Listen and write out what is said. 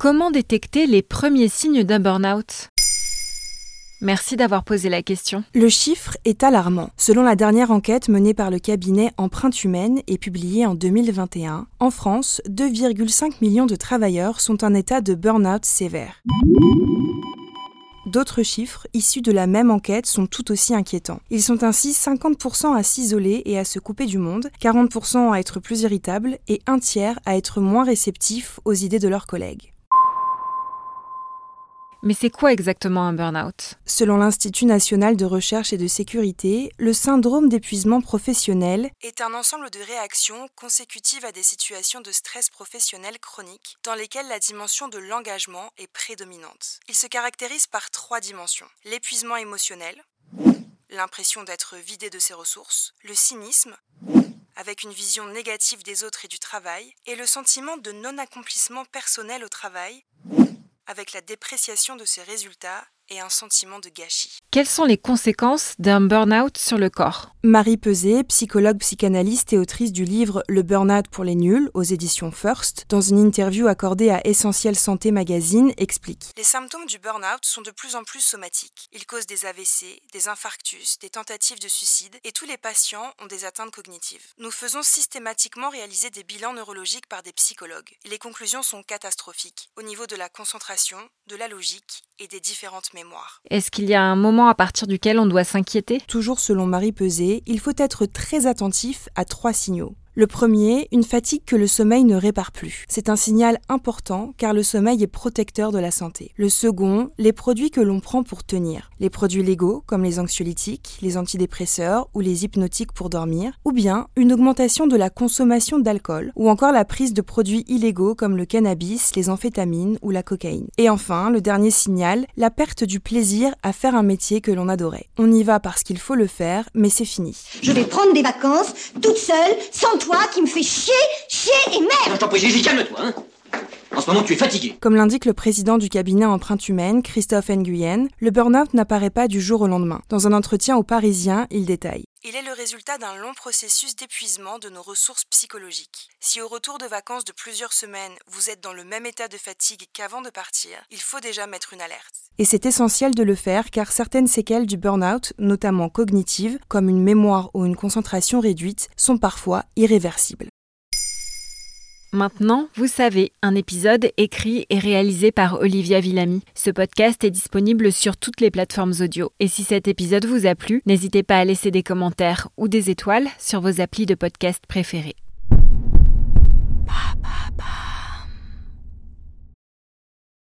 Comment détecter les premiers signes d'un burn-out? Merci d'avoir posé la question. Le chiffre est alarmant. Selon la dernière enquête menée par le cabinet Empreinte Humaine et publiée en 2021, en France, 2,5 millions de travailleurs sont en état de burn-out sévère. D'autres chiffres, issus de la même enquête, sont tout aussi inquiétants. Ils sont ainsi 50% à s'isoler et à se couper du monde, 40% à être plus irritables et un tiers à être moins réceptifs aux idées de leurs collègues. Mais c'est quoi exactement un burn-out? Selon l'Institut national de recherche et de sécurité, le syndrome d'épuisement professionnel est un ensemble de réactions consécutives à des situations de stress professionnel chronique dans lesquelles la dimension de l'engagement est prédominante. Il se caractérise par trois dimensions. L'épuisement émotionnel, l'impression d'être vidé de ses ressources, le cynisme, avec une vision négative des autres et du travail, et le sentiment de non-accomplissement personnel au travail, avec la dépréciation de ses résultats et un sentiment de gâchis. Quelles sont les conséquences d'un burn-out sur le corps? Marie Peset, psychologue psychanalyste et autrice du livre Le burn-out pour les nuls aux éditions First, dans une interview accordée à Essentiel Santé Magazine, explique Les symptômes du burn-out sont de plus en plus somatiques. Ils causent des AVC, des infarctus, des tentatives de suicide et tous les patients ont des atteintes cognitives. Nous faisons systématiquement réaliser des bilans neurologiques par des psychologues. Les conclusions sont catastrophiques au niveau de la concentration, de la logique et des différentes mémoires. Est-ce qu'il y a un moment à partir duquel on doit s'inquiéter? Toujours selon Marie Peset, il faut être très attentif à trois signaux. Le premier, une fatigue que le sommeil ne répare plus. C'est un signal important car le sommeil est protecteur de la santé. Le second, les produits que l'on prend pour tenir. Les produits légaux comme les anxiolytiques, les antidépresseurs ou les hypnotiques pour dormir, ou bien une augmentation de la consommation d'alcool, ou encore la prise de produits illégaux comme le cannabis, les amphétamines ou la cocaïne. Et enfin, le dernier signal, la perte du plaisir à faire un métier que l'on adorait. On y va parce qu'il faut le faire, mais c'est fini. Je vais prendre des vacances toute seule, sans toi qui me fait chier, chier et merde Je t'en prie, calme-toi, hein en ce moment, tu es fatigué. Comme l'indique le président du cabinet Empreinte Humaine, Christophe Nguyen, le burn-out n'apparaît pas du jour au lendemain. Dans un entretien au Parisien, il détaille. Il est le résultat d'un long processus d'épuisement de nos ressources psychologiques. Si au retour de vacances de plusieurs semaines, vous êtes dans le même état de fatigue qu'avant de partir, il faut déjà mettre une alerte. Et c'est essentiel de le faire car certaines séquelles du burn-out, notamment cognitives, comme une mémoire ou une concentration réduite, sont parfois irréversibles. Maintenant, vous savez, un épisode écrit et réalisé par Olivia Villamy. Ce podcast est disponible sur toutes les plateformes audio. Et si cet épisode vous a plu, n'hésitez pas à laisser des commentaires ou des étoiles sur vos applis de podcast préférés.